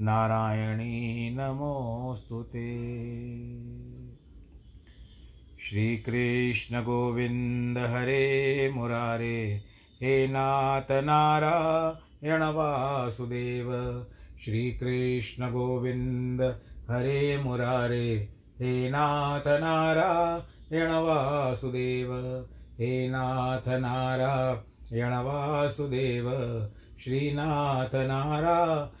नारायणी नमोऽस्तु ते। श्रीकृष्णगोविन्द हरे मुरारे, हे नाथ नारायण वासुदेव। श्रीकृष्णगोविन्द हरे मुरारे, हे नाथ नारायण वासुदेव। हे नाथ नारायण वासुदेव, श्रीनाथ नारायण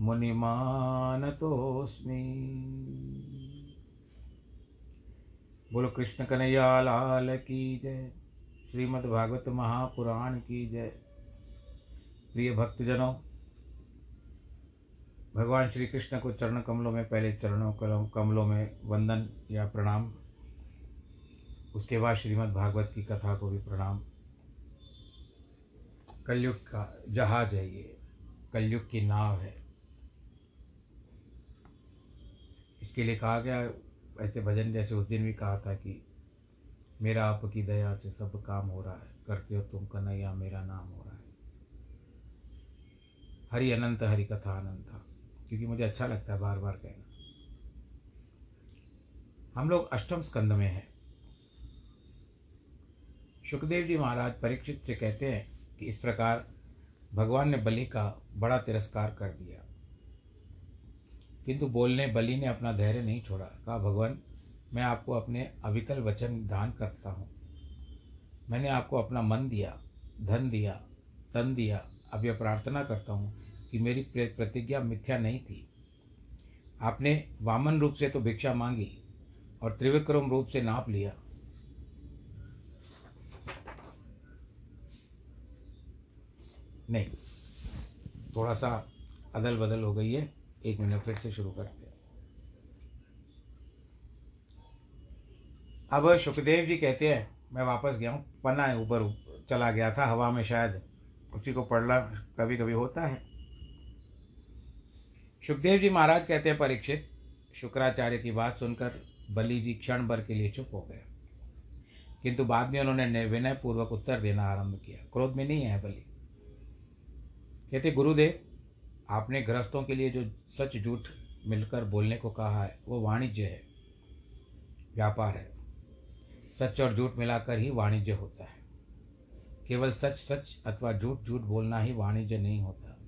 मुनिमानतोऽस्मि। बोलो, कृष्ण कन्हैया, लाल की जय। श्रीमद् भागवत महापुराण की जय। प्रिय भक्तजनों, भगवान श्री कृष्ण को चरण कमलों में, पहले चरणों कमलों में वंदन या प्रणाम। उसके बाद श्रीमद् भागवत की कथा को भी प्रणाम। कलयुग का जहाज़ है ये। कलयुग की नाव है। इसके लिए कहा गया, ऐसे भजन जैसे उस दिन भी कहा था कि मेरा आपकी दया से सब काम हो रहा है करते हो तुम कन्हैया, मेरा नाम हो रहा है। हरि अनंत, हरि कथा अनंत क्योंकि मुझे अच्छा लगता है बार बार कहना। हम लोग अष्टम स्कंद में हैं। सुखदेव जी महाराज परीक्षित से कहते हैं कि इस प्रकार भगवान ने बलि का बड़ा तिरस्कार कर दिया। किंतु बोलने बलि ने अपना धैर्य नहीं छोड़ा। कहा, भगवान, मैं आपको अपने अविकल वचन दान करता हूँ। मैंने आपको अपना मन दिया, धन दिया, तन दिया। अब यह प्रार्थना करता हूँ कि मेरी प्रतिज्ञा मिथ्या नहीं थी। आपने वामन रूप से तो भिक्षा मांगी और त्रिविक्रम रूप से नाप लिया। नहीं, थोड़ा सा अदल बदल हो गई है। एक मिनट फिर से शुरू करते हैं अब सुखदेव जी कहते हैं, मैं वापस गया हूँ, पन्ना ऊपर चला गया था, हवा में शायद उसी को पढ़ना कभी कभी होता है। सुखदेव जी महाराज कहते हैं, परीक्षित, शुक्राचार्य की बात सुनकर बलि जी क्षण भर के लिए चुप हो गए। किंतु बाद में उन्होंने विनय पूर्वक उत्तर देना आरंभ किया। क्रोध में नहीं है बलि? कहते, गुरुदेव आपने गृहस्थों के लिए जो सच झूठ मिलकर बोलने को कहा है, वो वाणिज्य है, व्यापार है। सच और झूठ मिलाकर ही वाणिज्य होता है। केवल सच सच अथवा झूठ झूठ बोलना ही वाणिज्य नहीं होता।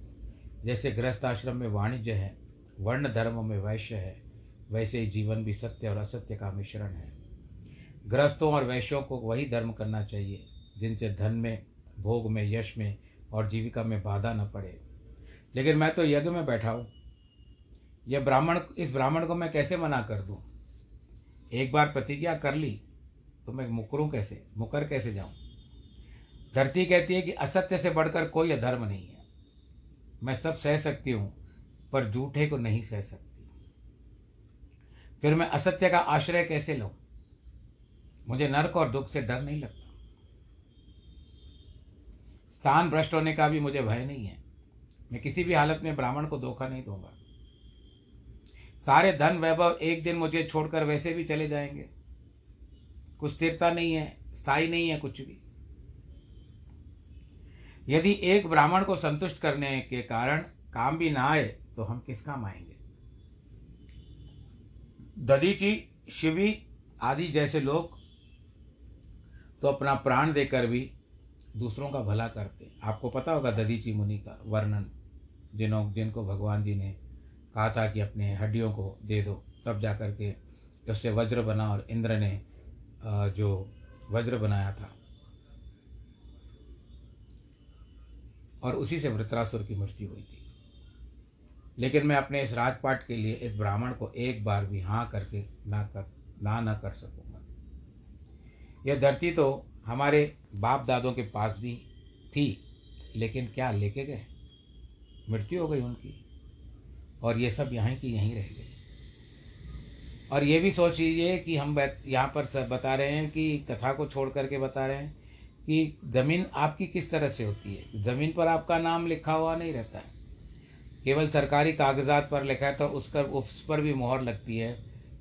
जैसे गृहस्थ आश्रम में वाणिज्य है, वर्ण धर्म में वैश्य है, वैसे ही जीवन भी सत्य और असत्य का मिश्रण है। गृहस्थों और वैश्यों को वही धर्म करना चाहिए, जिनसे धन में, भोग में, यश में और जीविका में बाधा न पड़े। लेकिन मैं तो यज्ञ में बैठा हूँ। यह ब्राह्मण, इस ब्राह्मण को मैं कैसे मना कर दूँ? एक बार प्रतिज्ञा कर ली तो मैं मुकरूँ कैसे? मुकर कैसे जाऊँ? धरती कहती है कि असत्य से बढ़कर कोई अधर्म नहीं है। मैं सब सह सकती हूँ, पर झूठे को नहीं सह सकती। फिर मैं असत्य का आश्रय कैसे लूँ? मुझे नरक और दुख से डर नहीं लगता। स्थान भ्रष्ट होने का भी मुझे भय नहीं है। मैं किसी भी हालत में ब्राह्मण को धोखा नहीं दूँगा। सारे धन वैभव एक दिन मुझे छोड़कर वैसे भी चले जाएँगे। कुछ स्थिरता नहीं है, स्थायी नहीं है कुछ भी। यदि एक ब्राह्मण को संतुष्ट करने के कारण काम भी ना आए तो हम किस काम आएँगे? ददीची शिवी आदि जैसे लोग तो अपना प्राण देकर भी दूसरों का भला करते आपको पता होगा ददीची मुनि का वर्णन। जिनों जिनको भगवान जी ने कहा था कि अपने हड्डियों को दे दो, तब जा कर के उससे वज्र बना और इंद्र ने जो वज्र बनाया था। और उसी से वृत्रासुर की मृत्यु हुई थी। लेकिन मैं अपने इस राजपाट के लिए, इस ब्राह्मण को एक बार भी हाँ करके ना कर, ना ना कर सकूँगा। यह धरती तो हमारे बाप दादों के पास भी थी, लेकिन क्या लेके गए? मृत्यु हो गई उनकी। और ये सब यहाँ की यहीं रह गए और ये भी सोच लीजिए कि हम यहाँ पर बता रहे हैं कि कथा को छोड़ करके बता रहे हैं कि ज़मीन आपकी किस तरह से होती है? ज़मीन पर आपका नाम लिखा हुआ नहीं रहता है। केवल सरकारी कागजात पर लिखा है तो उसका, उस पर भी मोहर लगती है,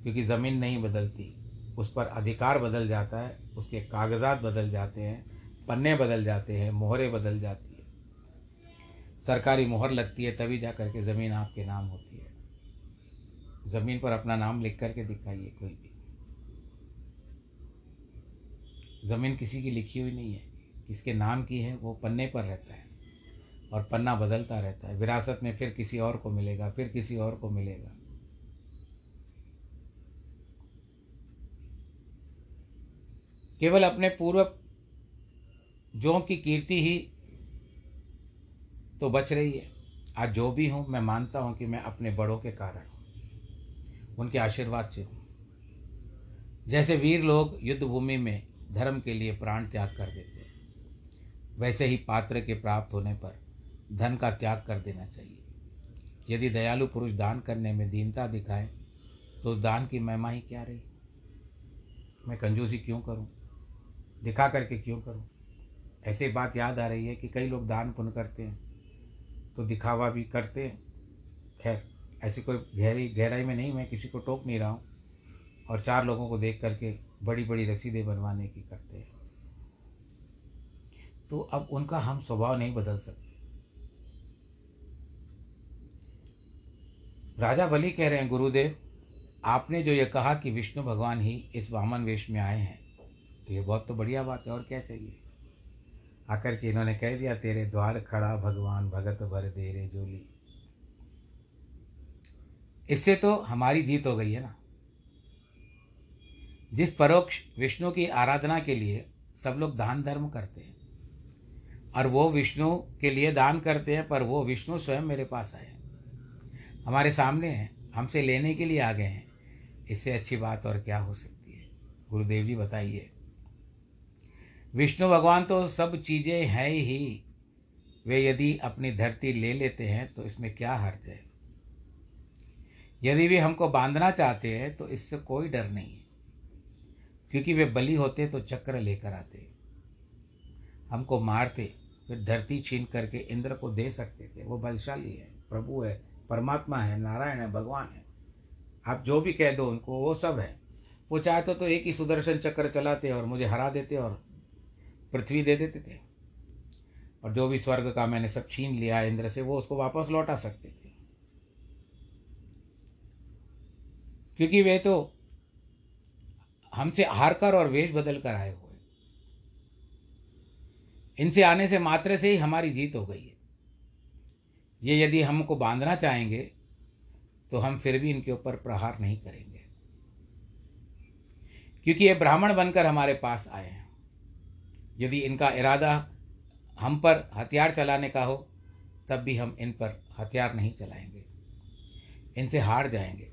क्योंकि ज़मीन नहीं बदलती। उस पर अधिकार बदल जाता है, उसके कागजात बदल जाते हैं, पन्ने बदल जाते हैं, मोहरें बदल जाती सरकारी मोहर लगती है, तभी जा करके ज़मीन आपके नाम होती है। ज़मीन पर अपना नाम लिख करके दिखाइए, कोई भी। ज़मीन किसी की लिखी हुई नहीं है। किसके नाम की है, वो पन्ने पर रहता है और पन्ना बदलता रहता है। विरासत में फिर किसी और को मिलेगा, फिर किसी और को मिलेगा। केवल अपने पूर्व जो की कीर्ति ही तो बच रही है। आज जो भी हूँ, मैं मानता हूँ कि मैं अपने बड़ों के कारण हूँ। उनके आशीर्वाद से हूँ। जैसे वीर लोग युद्ध भूमि में धर्म के लिए प्राण त्याग कर देते हैं, वैसे ही पात्र के प्राप्त होने पर धन का त्याग कर देना चाहिए। यदि दयालु पुरुष दान करने में दीनता दिखाए तो उस दान की महिमा ही क्या रही? मैं कंजूसी क्यों करूँ? दिखा करके क्यों करूँ? ऐसे बात याद आ रही है कि कई लोग दान पुण्य करते हैं। तो दिखावा भी करते हैं। खैर, ऐसी कोई गहरी, गहराई में नहीं, मैं किसी को टोक नहीं रहा हूँ। और चार लोगों को देख करके बड़ी बड़ी रसीदें बनवाने की करते हैं। तो अब उनका हम स्वभाव नहीं बदल सकते। राजा बलि कह रहे हैं, गुरुदेव, आपने जो ये कहा कि विष्णु भगवान ही इस वामन वेश में आए हैं तो ये बहुत तो बढ़िया बात है, और क्या चाहिए? आकर के इन्होंने कह दिया, तेरे द्वार खड़ा भगवान भगत भर दे रे जोली। इससे तो हमारी जीत हो गई है ना। जिस परोक्ष विष्णु की आराधना के लिए सब लोग दान धर्म करते हैं, और वो विष्णु के लिए दान करते हैं, पर वो विष्णु स्वयं मेरे पास आए हमारे सामने हैं, हमसे लेने के लिए आ गए हैं। इससे अच्छी बात और क्या हो सकती है? गुरुदेव जी, बताइए। विष्णु भगवान तो सब चीज़ें हैं ही। वे यदि अपनी धरती ले लेते हैं तो इसमें क्या हर्ज है? यदि वे हमको बांधना चाहते हैं तो इससे कोई डर नहीं है। क्योंकि वे बली होते तो चक्र लेकर आते। हमको मारते, फिर धरती छीन करके इंद्र को दे सकते थे। वो बलशाली है, प्रभु है, परमात्मा है, नारायण है, भगवान है। आप जो भी कह दो उनको, वो सब है। वो चाहते तो एक ही सुदर्शन चक्र चलाते और मुझे हरा देते और पृथ्वी दे देते थे। और जो भी स्वर्ग का मैंने सब छीन लिया इंद्र से, वो उसको वापस लौटा सकते थे। क्योंकि वे तो हमसे हार कर और वेश बदल कर आए हुए। इनसे आने से मात्र से ही हमारी जीत हो गई है। ये यदि हमको बांधना चाहेंगे तो हम फिर भी इनके ऊपर प्रहार नहीं करेंगे। क्योंकि ये ब्राह्मण बनकर हमारे पास आए हैं। यदि इनका इरादा हम पर हथियार चलाने का हो, तब भी हम इन पर हथियार नहीं चलाएँगे। इनसे हार जाएँगे।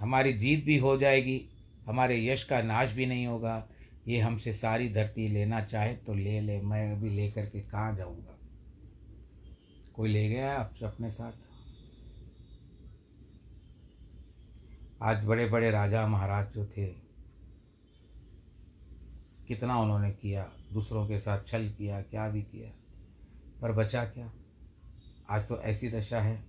हमारी जीत भी हो जाएगी, हमारे यश का नाश भी नहीं होगा। ये हमसे सारी धरती लेना चाहे तो ले ले, मैं अभी लेकर के कहाँ जाऊँगा? कोई ले गया आप अपने साथ? आज बड़े बड़े राजा महाराज जो थे कितना उन्होंने किया, दूसरों के साथ छल किया, क्या भी किया। पर बचा क्या? आज तो ऐसी दशा है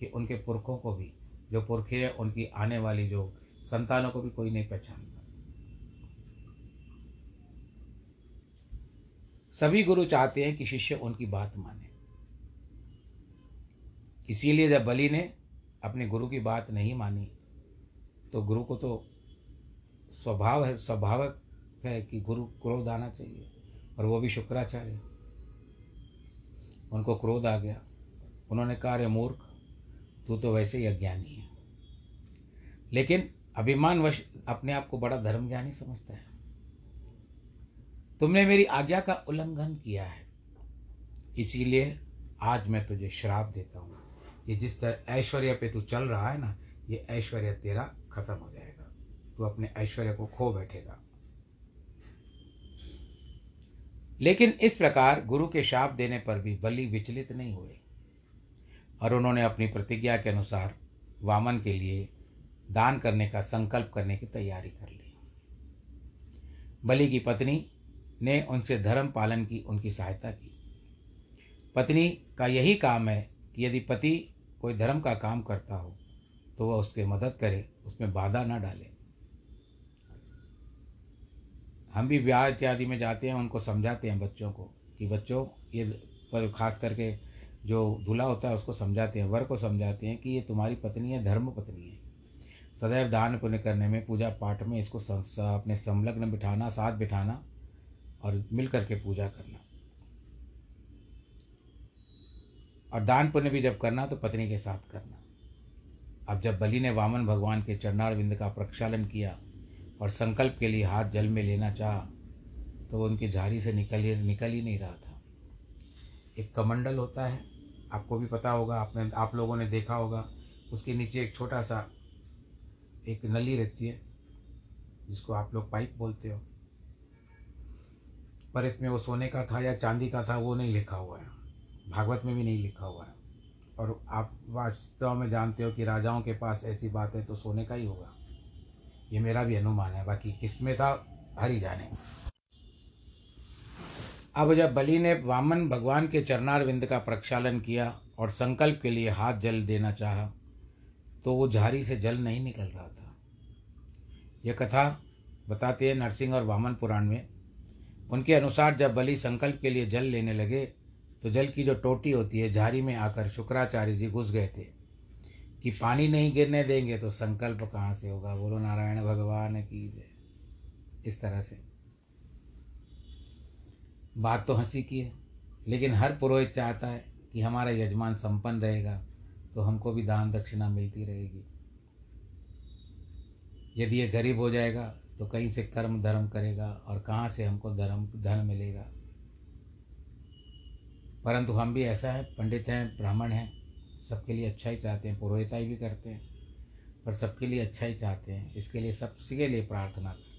कि उनके पुरखों को भी, जो पुरखे हैं, उनकी आने वाली जो संतानों को भी कोई नहीं पहचानता। सभी गुरु चाहते हैं कि शिष्य उनकी बात माने। इसीलिए जब बलि ने अपने गुरु की बात नहीं मानी तो गुरु को तो स्वभाव है, स्वाभाविक है कि गुरु, क्रोध आना चाहिए। और वो भी शुक्राचार्य। उनको क्रोध आ गया। उन्होंने कहा, अरे मूर्ख, तू तो वैसे ही अज्ञानी है। लेकिन अभिमानवश अपने आप को बड़ा धर्म ज्ञानी समझता है। तुमने मेरी आज्ञा का उल्लंघन किया है। इसीलिए आज मैं तुझे श्राप देता हूँ। ये जिस तरह ऐश्वर्य पे तू चल रहा है ना, ये ऐश्वर्य तेरा खत्म हो जाएगा। तू अपने ऐश्वर्य को खो बैठेगा। लेकिन इस प्रकार गुरु के शाप देने पर भी बलि विचलित नहीं हुए। और उन्होंने अपनी प्रतिज्ञा के अनुसार वामन के लिए दान करने का संकल्प करने की तैयारी कर ली। बलि की पत्नी ने उनसे धर्म पालन की उनकी सहायता की। पत्नी का यही काम है कि यदि पति कोई धर्म का काम करता हो तो वह उसके मदद करे, उसमें बाधा ना डाले। हम भी ब्याह इत्यादि में जाते हैं, उनको समझाते हैं बच्चों को कि बच्चों, ये पर खास करके जो दूल्हा होता है, उसको समझाते हैं, वर को समझाते हैं कि ये तुम्हारी पत्नी है, धर्म पत्नी है। सदैव दान पुण्य करने में, पूजा पाठ में इसको अपने संलग्न बिठाना, साथ बिठाना और मिल करके पूजा करना। और दान पुण्य भी जब करना तो पत्नी के साथ करना। अब जब बलि ने वामन भगवान के चरणारविंद का प्रक्षालन किया और संकल्प के लिए हाथ जल में लेना चाहा तो वो उनकी झाड़ी से निकल ही निकल ही नहीं रहा था। एक कमंडल होता है, आपको भी पता होगा, आपने आप लोगों ने देखा होगा, उसके नीचे एक छोटा सा एक नली रहती है, जिसको आप लोग पाइप बोलते हो। पर इसमें वो सोने का था या चांदी का था, वो नहीं लिखा हुआ है। भागवत में भी नहीं लिखा हुआ है। और आप वास्तव में जानते हो कि राजाओं के पास ऐसी बात है तो सोने का ही होगा। ये मेरा भी अनुमान है, बाकी किसमें था, हरी जाने। अब जब बलि ने वामन भगवान के चरणारविंद का प्रक्षालन किया और संकल्प के लिए हाथ जल देना चाहा तो वो झारी से जल नहीं निकल रहा था। यह कथा बताती है नरसिंह और वामन पुराण में। उनके अनुसार जब बलि संकल्प के लिए जल लेने लगे तो जल की जो टोटी होती है, झारी में आकर शुक्राचार्य जी घुस गए थे। कि पानी नहीं गिरने देंगे तो संकल्प कहाँ से होगा? बोलो, नारायण भगवान की जय। इस तरह से। बात तो हँसी की है, लेकिन हर पुरोहित चाहता है कि हमारा यजमान संपन्न रहेगा तो हमको भी दान दक्षिणा मिलती रहेगी। यदि ये गरीब हो जाएगा तो कहीं से कर्म धर्म करेगा और कहाँ से हमको धर्म, धन मिलेगा। परंतु हम भी ऐसा है, पंडित हैं, ब्राह्मण हैं सबके लिए अच्छा ही चाहते हैं, पुरोहिताई भी करते हैं, पर सबके लिए अच्छा ही चाहते हैं। इसके लिए सबके लिए प्रार्थना करते हैं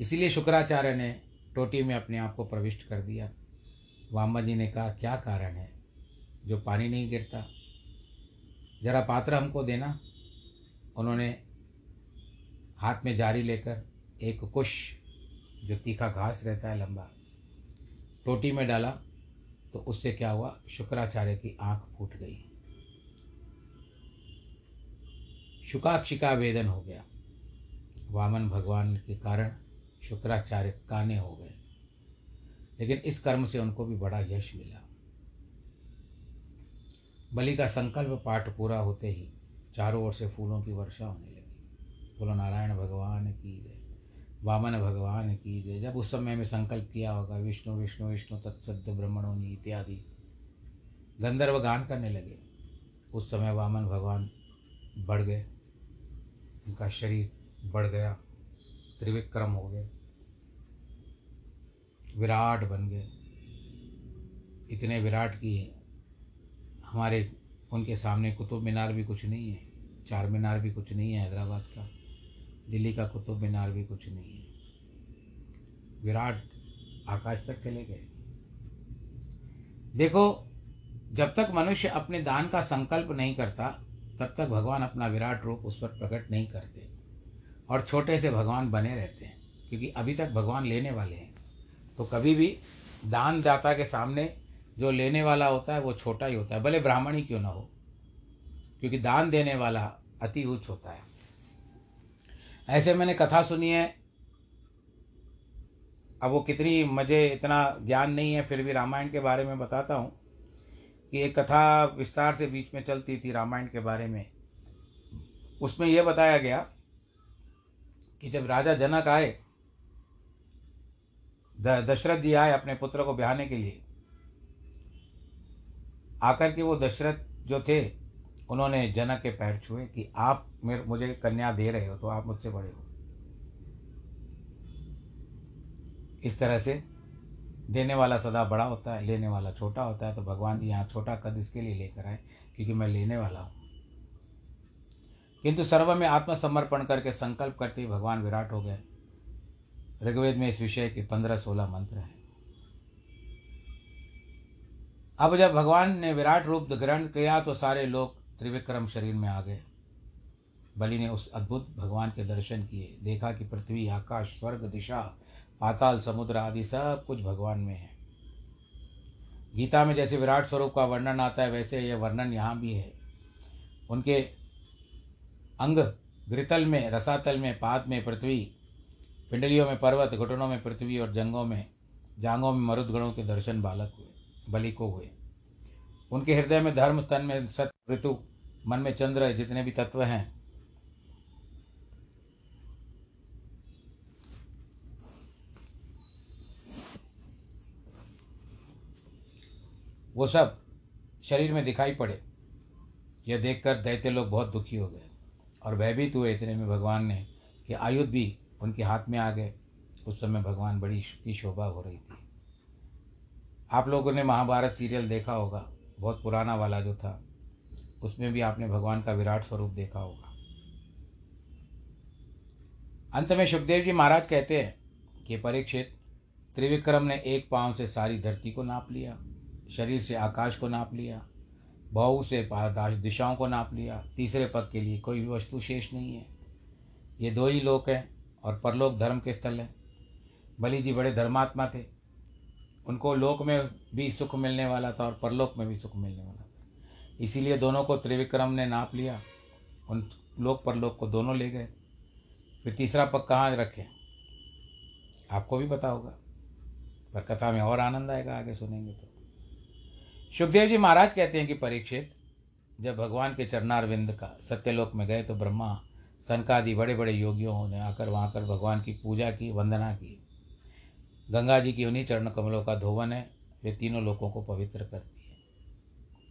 इसीलिए शुक्राचार्य ने टोटी में अपने आप को प्रविष्ट कर दिया। वामा जी ने कहा, क्या कारण है? जो पानी नहीं गिरता। जरा पात्र हमको देना। उन्होंने हाथ में जारी लेकर एक कुश, जो तीखा घास रहता है लंबा, टोटी में डाला। तो उससे क्या हुआ? शुक्राचार्य की आँख फूट गई। शुकाक्षिका वेदन हो गया। वामन भगवान के कारण शुक्राचार्य काने हो गए। लेकिन इस कर्म से उनको भी बड़ा यश मिला। बलि का संकल्प पाठ पूरा होते ही चारों ओर से फूलों की वर्षा होने लगी। बोलो, नारायण भगवान की जय। वामन भगवान की जय। जब उस समय में संकल्प किया होगा, विष्णु विष्णु विष्णु तत्सद ब्रह्मणोनी इत्यादि गंधर्व गान करने लगे। उस समय वामन भगवान बढ़ गए। उनका शरीर बढ़ गया। त्रिविक्रम हो गए। विराट बन गए। इतने विराट की हमारे, उनके सामने कुतुब मीनार भी कुछ नहीं है। चार मीनार भी कुछ नहीं है हैदराबाद का। दिल्ली का कुतुब मीनार भी कुछ नहीं है। विराट आकाश तक चले गए। देखो, जब तक मनुष्य अपने दान का संकल्प नहीं करता, तब तक भगवान अपना विराट रूप उस पर प्रकट नहीं करते और छोटे से भगवान बने रहते हैं, क्योंकि अभी तक भगवान लेने वाले हैं। तो कभी भी दान दाता के सामने जो लेने वाला होता है, वो छोटा ही होता है, भले ब्राह्मण ही क्यों ना हो, क्योंकि दान देने वाला अति उच्च होता है। ऐसे मैंने कथा सुनी है अब वो कितनी मज़े, इतना ज्ञान नहीं है, फिर भी रामायण के बारे में बताता हूँ कि एक कथा विस्तार से बीच में चलती थी रामायण के बारे में। उसमें यह बताया गया कि जब राजा जनक आए दशरथ जी आए अपने पुत्र को ब्याहने के लिए, आकर के वो दशरथ जो थे, उन्होंने जनक के पैर छुए कि आप मेरे, मुझे कन्या दे रहे हो तो आप मुझसे बड़े हो। इस तरह से देने वाला सदा बड़ा होता है, लेने वाला छोटा होता है तो भगवान जी यहाँ छोटा कद इसके लिए लेकर आए, क्योंकि मैं लेने वाला हूँ। किंतु सर्व में आत्मसमर्पण करके संकल्प करते ही भगवान विराट हो गए। ऋग्वेद में इस विषय के पंद्रह सोलह मंत्र हैं। अब जब भगवान ने विराट रूप ग्रहण किया तो सारे लोग त्रिविक्रम शरीर में आ गए। बलि ने उस अद्भुत भगवान के दर्शन किए, देखा कि पृथ्वी, आकाश, स्वर्ग, दिशा पाताल, समुद्र आदि सब कुछ भगवान में है। गीता में जैसे विराट स्वरूप का वर्णन आता है, वैसे यह वर्णन यहाँ भी है। उनके अंग ग्रितल में, रसातल में, पाद में पृथ्वी, पिंडलियों में पर्वत, घुटनों में पृथ्वी और जंगों में जांगों में मरुदगणों के दर्शन बालक हुए बलि को हुए। उनके हृदय में धर्म, स्तन में सत्य ऋतु, मन में चंद्र, जितने भी तत्व हैं वो सब शरीर में दिखाई पड़े। यह देखकर दैत्य लोग बहुत दुखी हो गए और भयभीत हुए इतने में भगवान ने कि आयुध भी उनके हाथ में आ गए। उस समय भगवान बड़ी की शोभा हो रही थी। आप लोगों ने महाभारत सीरियल देखा होगा। बहुत पुराना वाला जो था, उसमें भी आपने भगवान का विराट स्वरूप देखा होगा। अंत में सुखदेव जी महाराज कहते हैं कि परीक्षित, त्रिविक्रम ने एक पाँव से सारी धरती को नाप लिया। शरीर से आकाश को नाप लिया, बहु से पादाश दिशाओं को नाप लिया, तीसरे पग के लिए कोई भी वस्तु शेष नहीं है। ये दो ही लोक हैं और परलोक धर्म के स्थल हैं। बलि जी बड़े धर्मात्मा थे। उनको लोक में भी सुख मिलने वाला था और परलोक में भी सुख मिलने वाला था। इसीलिए दोनों को त्रिविक्रम ने नाप लिया। उन लोक परलोक को दोनों ले गए। फिर तीसरा पग कहाँ रखें? आपको भी पता होगा। पर कथा में और आनंद आएगा आगे सुनेंगे तो। सुखदेव जी महाराज कहते हैं कि परीक्षित, जब भगवान के चरणारविंद का सत्यलोक में गए तो ब्रह्मा, सनकादि बड़े बड़े योगियों ने आकर वहाँ कर भगवान की पूजा की, वंदना की। गंगा जी की उन्हीं चरण कमलों का धोवन है, वे तीनों लोगों को पवित्र करती है।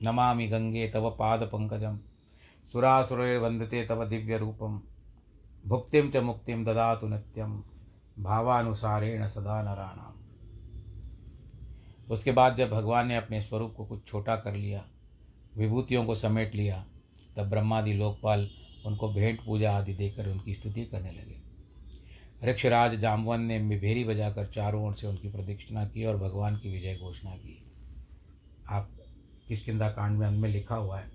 नमामि गंगे तव पाद पंकजम सुरासुर वंदते तव दिव्य रूपम भुक्तिम च मुक्तिम ददातु नित्यम भावानुसारेण सदा नराणाम। उसके बाद जब भगवान ने अपने स्वरूप को कुछ छोटा कर लिया, विभूतियों को समेट लिया, तब ब्रह्मादि लोकपाल उनको भेंट पूजा आदि देकर उनकी स्तुति करने लगे। ऋक्षराज जामवन ने मिभेरी बजाकर चारों ओर से उनकी प्रदक्षिणा की और भगवान की विजय घोषणा की। आप किसकिदा कांड में अंत में लिखा हुआ है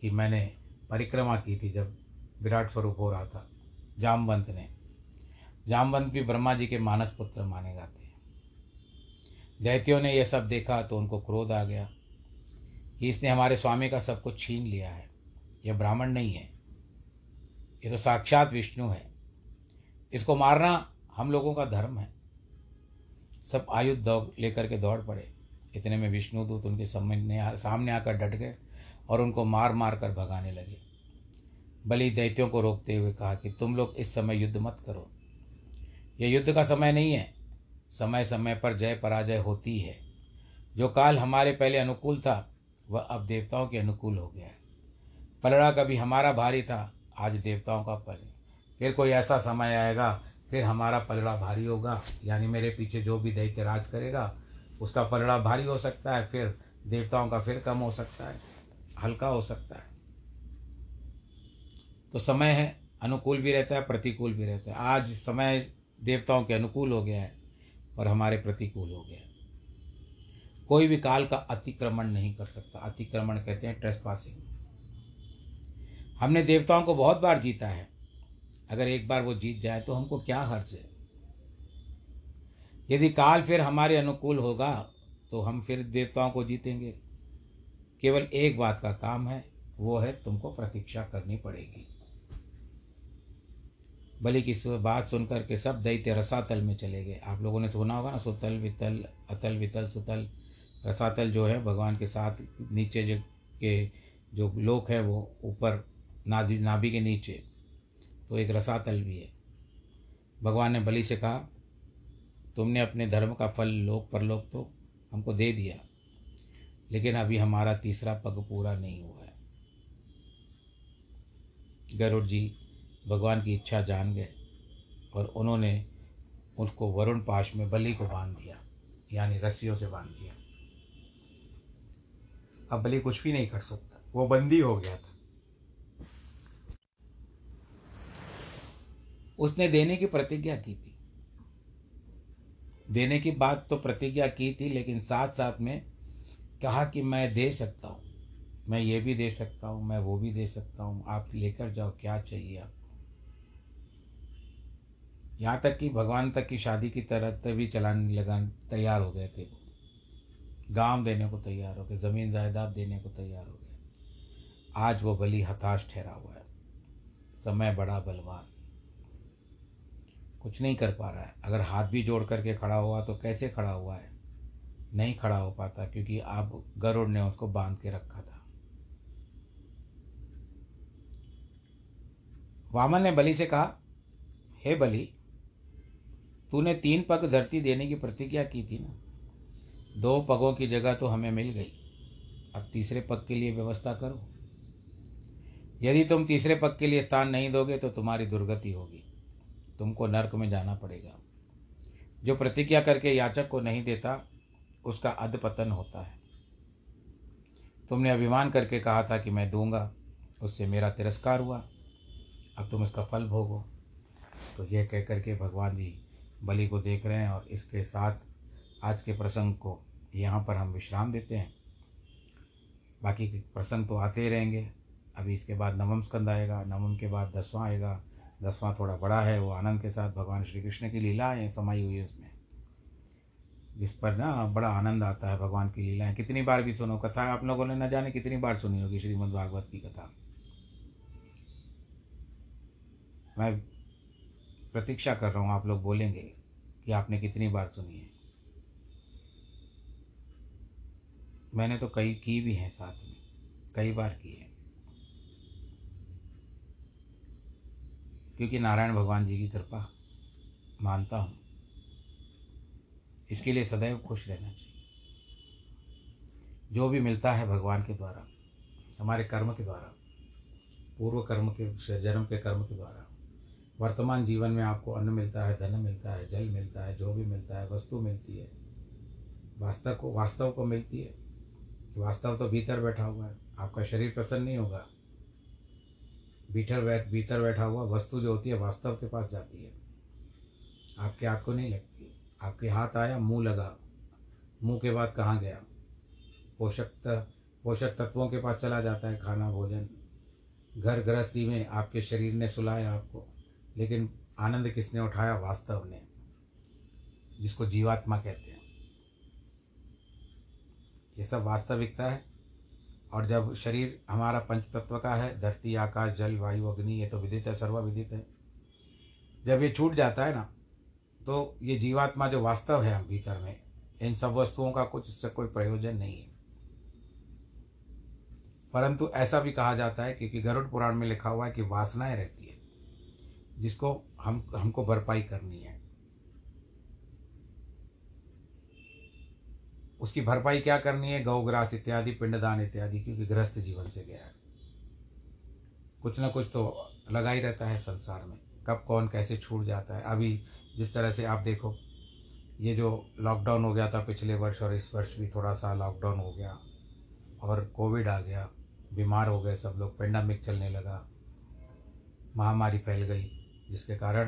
कि मैंने परिक्रमा की थी जब विराट स्वरूप हो रहा था? जामवंत ने। जामवंत भी ब्रह्मा जी के मानस पुत्र माने जाते हैं। दैत्यों ने यह सब देखा तो उनको क्रोध आ गया कि इसने हमारे स्वामी का सब कुछ छीन लिया है। यह ब्राह्मण नहीं है। ये तो साक्षात विष्णु है। इसको मारना हम लोगों का धर्म है। सब आयुध दौड़ लेकर के दौड़ पड़े। इतने में विष्णुदूत उनके सामने सामने आकर डट गए और उनको मार मार कर भगाने लगे। बलि दैत्यों को रोकते हुए कहा कि तुम लोग इस समय युद्ध मत करो। यह युद्ध का समय नहीं है। समय समय पर जय पराजय होती है। जो काल हमारे पहले अनुकूल था, वह अब देवताओं के अनुकूल हो गया है। पलड़ा कभी हमारा भारी था, आज देवताओं का पल फिर कोई ऐसा समय आएगा, फिर हमारा पलड़ा भारी होगा। यानी मेरे पीछे जो भी दैत्य राज करेगा, उसका पलड़ा भारी हो सकता है, फिर देवताओं का फिर कम हो सकता है, हल्का हो सकता है। तो समय है, अनुकूल भी रहता है, प्रतिकूल भी रहता है। आज समय देवताओं के अनुकूल हो गया है। और हमारे प्रतिकूल हो गया। कोई भी काल का अतिक्रमण नहीं कर सकता। अतिक्रमण कहते हैं ट्रेस पासिंग हमने देवताओं को बहुत बार जीता है। अगर एक बार वो जीत जाए तो हमको क्या हर्ज है? यदि काल फिर हमारे अनुकूल होगा तो हम फिर देवताओं को जीतेंगे। केवल एक बात का काम है, वो है तुमको प्रतीक्षा करनी पड़ेगी। बलि की बात सुनकर के सब दैत्य रसातल में चले गए। आप लोगों ने सुना होगा ना, सुतल, वितल, अतल, वितल, सुतल। रसातल जो है, भगवान के साथ नीचे जो के जो लोक है, वो ऊपर नाभि नाभि के नीचे। तो एक रसातल भी है। भगवान ने बलि से कहा, तुमने अपने धर्म का फल लोक, परलोक तो हमको दे दिया, लेकिन अभी हमारा तीसरा पग पूरा नहीं हुआ है। गरुड़ जी भगवान की इच्छा जान गए और उन्होंने उसको वरुण पाश में बलि को बाँध दिया, यानी रस्सियों से बाँध दिया। अब बलि कुछ भी नहीं कर सकता। वो बंदी हो गया था। उसने देने की प्रतिज्ञा की थी। देने की बात तो प्रतिज्ञा की थी, लेकिन साथ साथ में कहा कि मैं दे सकता हूँ। मैं ये भी दे सकता हूँ, मैं वो भी दे सकता हूँ। आप लेकर जाओ, क्या चाहिए आपको? यहाँ तक कि भगवान तक की शादी की तरह भी चलाने लगा तैयार हो गए थे वो। गाँव देने को तैयार हो गए, ज़मीन जायदाद देने को तैयार हो गए। आज वो बलि हताश ठहरा हुआ है। समय बड़ा बलवान। कुछ नहीं कर पा रहा है। अगर हाथ भी जोड़ करके खड़ा हुआ तो कैसे खड़ा हुआ है? नहीं खड़ा हो पाता क्योंकि आप गरुड़ ने उसको बाँध के रखा था। वामन ने बलि से कहा, हे बलि तूने तीन पग धरती देने की प्रतिज्ञा की थी ना। दो पगों की जगह तो हमें मिल गई। अब तीसरे पग के लिए व्यवस्था करो। यदि तुम तीसरे पग के लिए स्थान नहीं दोगे तो तुम्हारी दुर्गति होगी। तुमको नर्क में जाना पड़ेगा। जो प्रतिज्ञा करके याचक को नहीं देता, उसका अधपतन होता है। तुमने अभिमान करके कहा था कि मैं दूँगा। उससे मेरा तिरस्कार हुआ। अब तुम इसका फल भोगो। तो यह कह करके भगवान जी बलि को देख रहे हैं और इसके साथ आज के प्रसंग को यहाँ पर हम विश्राम देते हैं। बाकी के प्रसंग तो आते ही रहेंगे। अभी इसके बाद नवम स्कंद आएगा, नवम के बाद दसवां आएगा। दसवां थोड़ा बड़ा है, वो आनंद के साथ भगवान श्री कृष्ण की लीलाएँ समाई हुई है उसमें। जिस पर ना बड़ा आनंद आता है भगवान की लीलाएँ। कितनी बार भी सुनो, कथा आप लोगों ने न जाने कितनी बार सुनी होगी श्रीमद् भागवत की कथा। मैं प्रतीक्षा कर रहा हूँ, आप लोग बोलेंगे कि आपने कितनी बार सुनी है। मैंने तो कई की भी हैं साथ में, कई बार की है। क्योंकि नारायण भगवान जी की कृपा मानता हूँ, इसके लिए सदैव खुश रहना चाहिए। जो भी मिलता है भगवान के द्वारा, हमारे कर्म के द्वारा, पूर्व कर्म के, जन्म के कर्म के द्वारा वर्तमान जीवन में आपको अन्न मिलता है, धन मिलता है, जल मिलता है, जो भी मिलता है, वस्तु मिलती है। वास्तव को वास्तव को मिलती है। वास्तव तो भीतर बैठा हुआ है। आपका शरीर प्रसन्न नहीं होगा। भीतर बैठ, भीतर बैठा हुआ वस्तु जो होती है वास्तव के पास जाती है। आपके हाथ को नहीं लगती। आपके हाथ आया, मुँह लगा। मुँह के बाद कहाँ गया? पोषक पोषक तत्वों के पास चला जाता है खाना, भोजन। घर गृहस्थी में आपके शरीर ने सुलाया आपको। लेकिन आनंद किसने उठाया? वास्तव ने, जिसको जीवात्मा कहते हैं। ये सब वास्तविकता है। और जब शरीर हमारा पंच तत्व का है, धरती, आकाश, जल, वायु, अग्नि, ये तो विदित है, सर्वविदित है। जब ये छूट जाता है ना तो ये जीवात्मा जो वास्तव है भीतर में, इन सब वस्तुओं का कुछ इससे कोई प्रयोजन नहीं है। परंतु ऐसा भी कहा जाता है, क्योंकि गरुड़ पुराण में लिखा हुआ है कि वासनाएँ रहती है। जिसको हम, हमको भरपाई करनी है। उसकी भरपाई क्या करनी है? गौग्रास इत्यादि, पिंडदान इत्यादि, क्योंकि गृहस्थ जीवन से गया है। कुछ ना कुछ तो लगा ही रहता है संसार में। कब कौन कैसे छूट जाता है? अभी जिस तरह से आप देखो, ये जो लॉकडाउन हो गया था पिछले वर्ष और इस वर्ष भी थोड़ा सा लॉकडाउन हो गया और कोविड आ गया, बीमार हो गए सब लोग पेंडामिक चलने लगा, महामारी फैल गई। जिसके कारण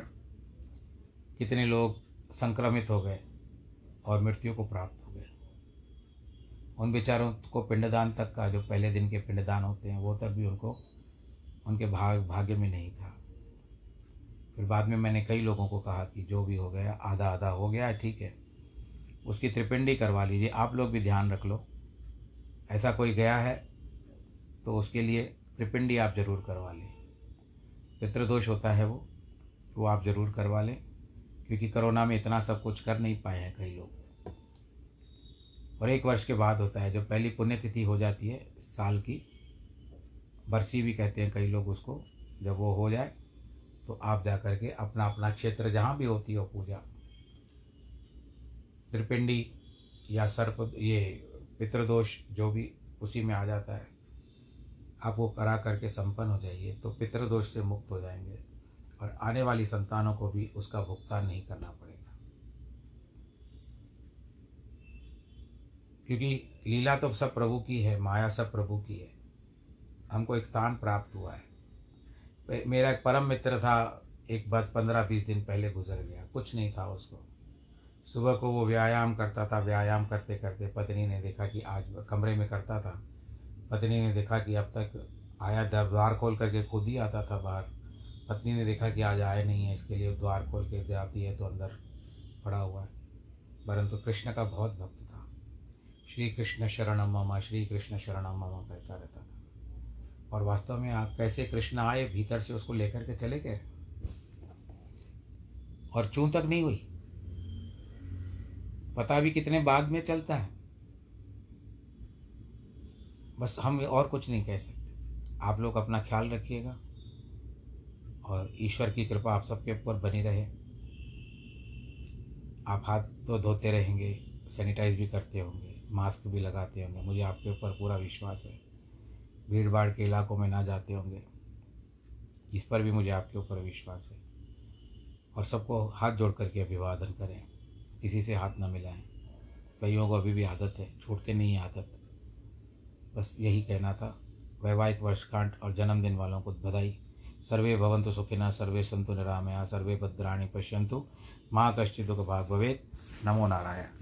कितने लोग संक्रमित हो गए और मृत्यु को प्राप्त हो गए। उन बेचारों को पिंडदान तक का, जो पहले दिन के पिंडदान होते हैं, वो तक भी उनको, उनके भाग, भाग्य में नहीं था। फिर बाद में मैंने कई लोगों को कहा कि जो भी हो गया, आधा आधा हो गया, ठीक है। उसकी त्रिपिंडी करवा लीजिए, आप लोग भी ध्यान रख लो। ऐसा कोई गया है तो उसके लिए त्रिपिंडी आप ज़रूर करवा लें। पितृदोष होता है वो। वो आप ज़रूर करवा लें, क्योंकि कोरोना में इतना सब कुछ कर नहीं पाए हैं कई लोग। और एक वर्ष के बाद होता है जो पहली पुण्यतिथि हो जाती है, साल की, बरसी भी कहते हैं कई लोग उसको, जब वो हो जाए तो आप जा कर के अपना अपना क्षेत्र जहाँ भी होती हो पूजा, त्रिपिंडी या सर्प, ये पितृदोष जो भी उसी में आ जाता है, आप वो करा करके संपन्न हो जाइए तो पितृदोष से मुक्त हो जाएँगे। और आने वाली संतानों को भी उसका भुगतान नहीं करना पड़ेगा। क्योंकि लीला तो सब प्रभु की है, माया सब प्रभु की है। हमको एक स्थान प्राप्त हुआ है। मेरा एक परम मित्र था, एक बार पंद्रह बीस दिन पहले गुजर गया। कुछ नहीं था उसको। सुबह को वो व्यायाम करता था, व्यायाम करते करते पत्नी ने देखा कि आज कमरे में करता था। पत्नी ने देखा कि अब तक आया द्वार खोल करके खुद ही आता था बाहर। पत्नी ने देखा कि आज आए नहीं है, इसके लिए द्वार खोल के जाती है तो अंदर पड़ा हुआ है। परंतु कृष्ण का बहुत भक्त था। श्री कृष्ण शरणम मामा, श्री कृष्ण शरणम मामा कहता रहता था। और वास्तव में आप कैसे कृष्ण आए, भीतर से उसको लेकर के चले गए? और चू तक नहीं हुई? पता भी कितने बाद में चलता है। बस हम और कुछ नहीं कह सकते। आप लोग अपना ख्याल रखिएगा। और ईश्वर की कृपा आप सबके ऊपर बनी रहे। आप हाथ तो धोते रहेंगे सैनिटाइज भी करते होंगे मास्क भी लगाते होंगे। मुझे आपके ऊपर पूरा विश्वास है। भीड़ भाड़ के इलाकों में ना जाते होंगे। इस पर भी मुझे आपके ऊपर विश्वास है। और सबको हाथ जोड़ करके अभिवादन करें। किसी से हाथ ना मिलाएँ। कईयों को अभी भी आदत है। छूटते नहीं आदत। बस यही कहना था। वैवाहिक वर्षकांठ और जन्मदिन वालों को बधाई। सर्वे भवन्तु सुखिनः, सर्वे सन्तु निरामया, सर्वे भद्राणि पश्यन्तु। मा कश्चित् दुःखभाग् भवेत्। नमो नारायण।